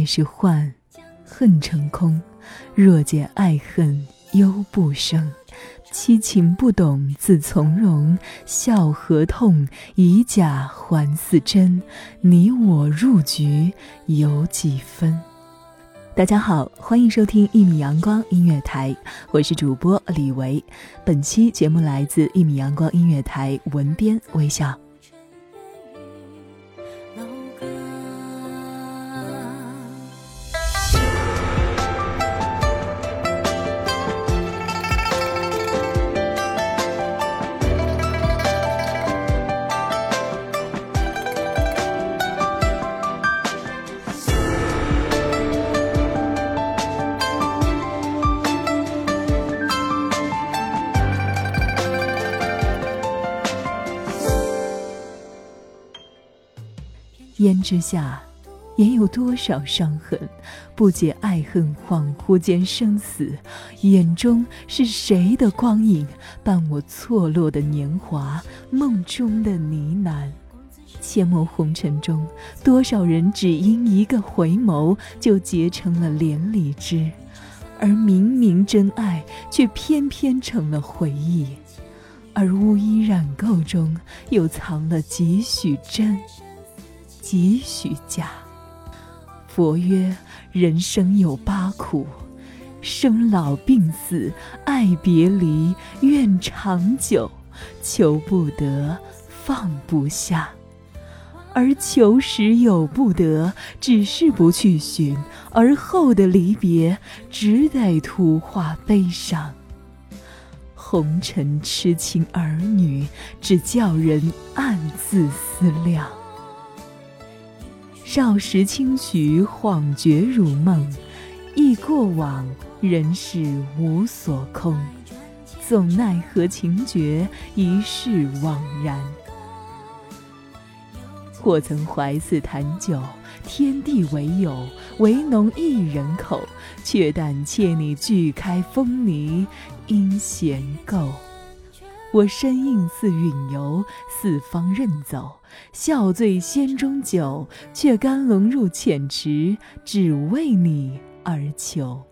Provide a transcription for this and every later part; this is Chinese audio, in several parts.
爱是幻，恨成空。若见爱恨忧不生。七情不懂自从容，笑和痛，以假还似真。你我入局有几分？大家好，欢迎收听一米阳光音乐台，我是主播李维。本期节目来自一米阳光音乐台文编微笑。胭脂下，也有多少伤痕？不解爱恨，恍惚间生死。眼中是谁的光影，伴我错落的年华？梦中的呢喃。阡陌红尘中，多少人只因一个回眸，就结成了连理枝，而明明真爱，却偏偏成了回忆。而乌衣染垢中，又藏了几许真？几许假？佛曰：人生有八苦，生老病死、爱别离、愿长久、求不得、放不下。而求时有不得，只是不去寻，而后的离别，只得徒画悲伤。红尘痴情儿女，只叫人暗自思量。少时轻许，恍觉如梦，忆过往，人世无所空。纵奈何情绝，一世惘然。或曾怀似坛酒，天地为友，唯侬一人口。却但妾你俱开风泥，应闲垢。我身应似允游，四方任走，笑醉仙中酒，却甘龙入浅池，只为你而求。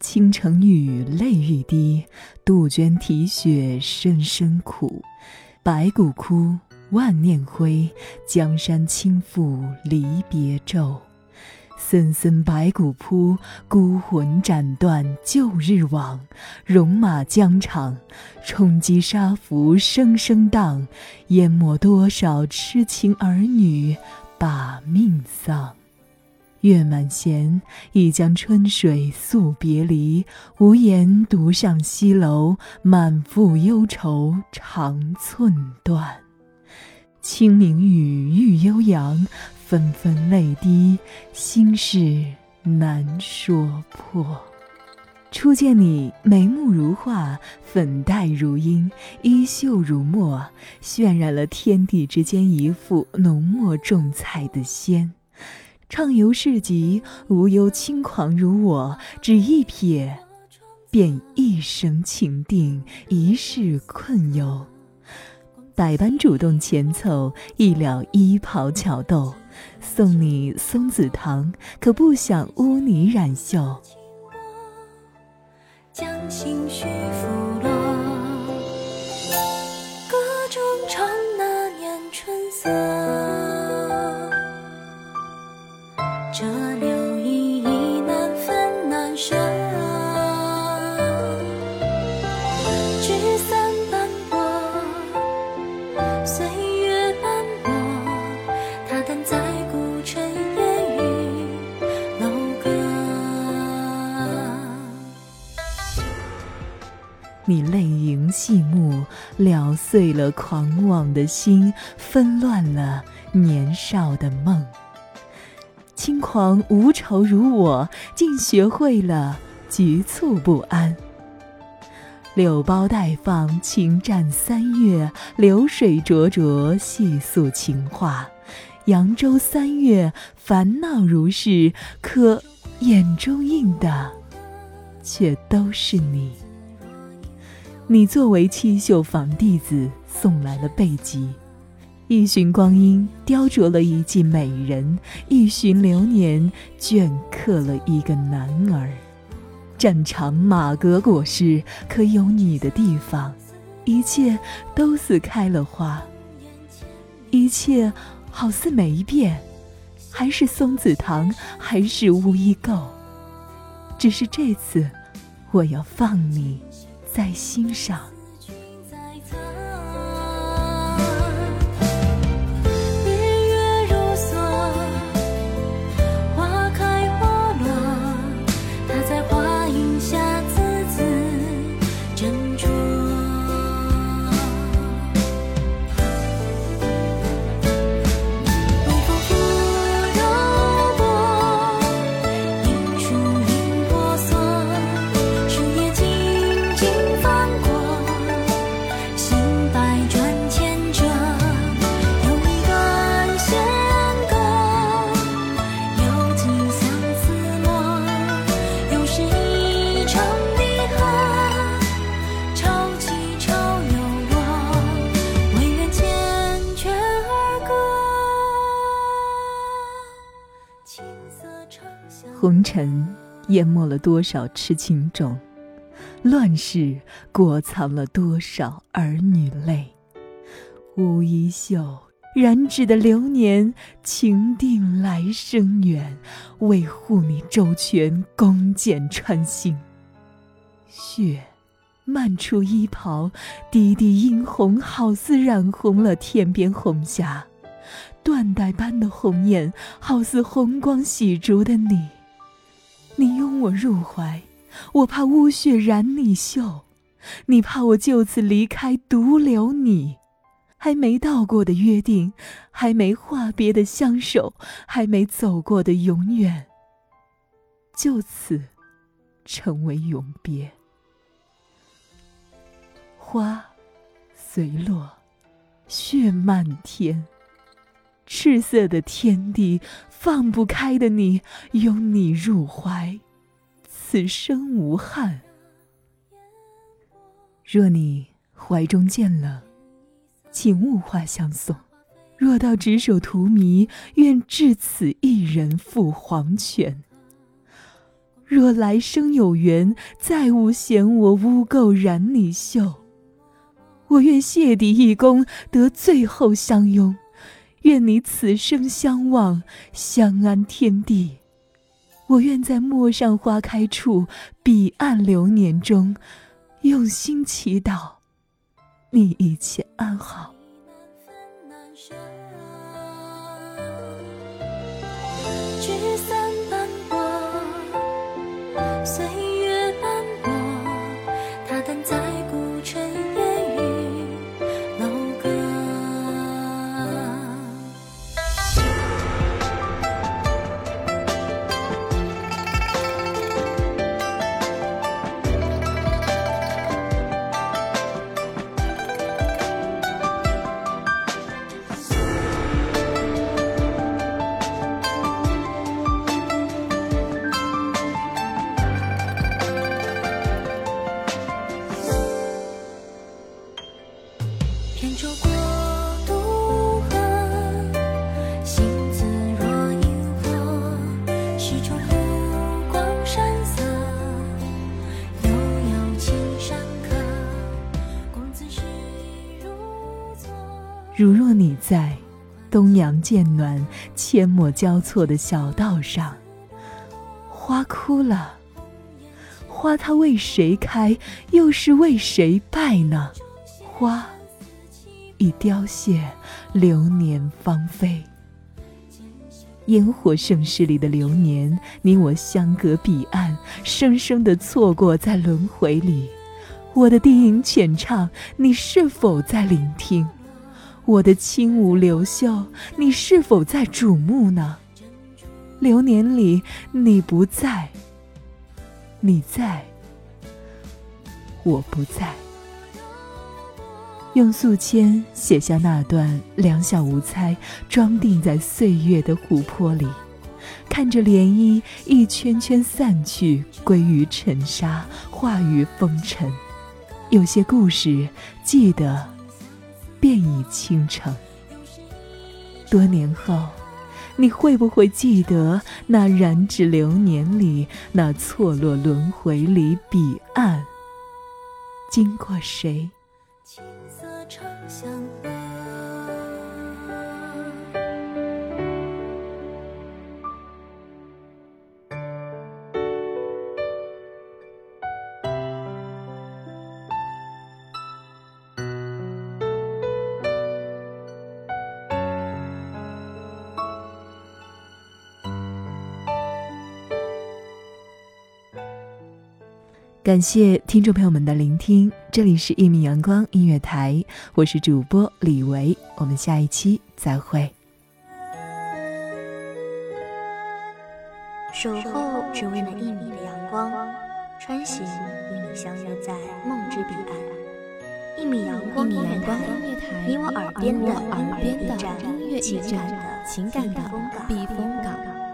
倾城雨，泪欲滴；杜鹃啼血，声声苦。白骨枯，万念灰，江山倾覆，离别骤。森森白骨铺，孤魂斩断旧日往。戎马疆场，冲击沙浮声声荡，淹没多少痴情儿女，把命丧。月满弦，一江春水诉别离。无言独上西楼，满腹忧愁长寸断。清明雨，欲悠扬。纷纷泪滴，心事难说破。初见你，眉目如画，粉黛如樱，衣袖如墨，渲染了天地之间一幅浓墨重彩的仙。畅游市集，无忧轻狂如我，只一瞥，便一生情定，一世困忧。百般主动前凑，一了衣袍巧斗，送你松子糖，可不想污泥染袖。将心绪拂落，歌中唱那年春色，这柳依依难分难舍。聚散斑驳，岁碎了狂妄的心，纷乱了年少的梦。轻狂无愁如我，竟学会了局促不安。柳苞待放，情占三月；流水灼灼，细诉情话。扬州三月，烦恼如是，可眼中映的，却都是你。你作为七秀坊弟子送来了背脊，一旬光阴雕琢了一季美人，一旬流年镌刻了一个男儿。战场马革裹尸，可有你的地方，一切都似开了花，一切好似没变，还是松子糖，还是乌衣垢，只是这次，我要放你。在心上。红尘淹没了多少痴情种，乱世裹藏了多少儿女泪。乌衣袖，染指的流年，情定来生缘，为护你周全，弓箭穿心。血漫出衣袍，滴滴殷红，好似染红了天边红霞。缎带般的红艳，好似红光洗烛的你。你拥我入怀，我怕污血染你袖，你怕我就此离开，独留你。还没到过的约定，还没话别的相守，还没走过的永远，就此成为永别。花随落，血漫天。赤色的天地，放不开的你，拥你入怀，此生无憾。若你怀中见冷，请勿画相送；若到执手荼蘼，愿至此一人赴黄泉。若来生有缘，再无嫌我污垢染你袖。我愿谢底一躬，得最后相拥。愿你此生相望，相安天地。我愿在陌上花开处，彼岸流年中，用心祈祷，你一切安好。如若你在东阳渐暖、阡陌交错的小道上，花枯了，花它为谁开，又是为谁败呢？花已凋谢，流年芳菲。烟火盛世里的流年，你我相隔彼岸，生生的错过在轮回里。我的低吟浅唱，你是否在聆听？我的轻舞流袖，你是否在瞩目呢？流年里，你不在，你在，我不在。用素笺写下那段两小无猜，装订在岁月的湖泊里，看着涟漪一圈圈散去，归于尘沙，化于风尘。有些故事记得，便已倾城。多年后，你会不会记得那染指流年里，那错落轮回里彼岸，经过谁？感谢听众朋友们的聆听，这里是一米阳光音乐台，我是主播李维，我们下一期再会。守候只为那一米的阳光，穿行与你相约在梦之彼岸。一米阳光音乐台，你我耳边的音乐驿站，情感的避风港。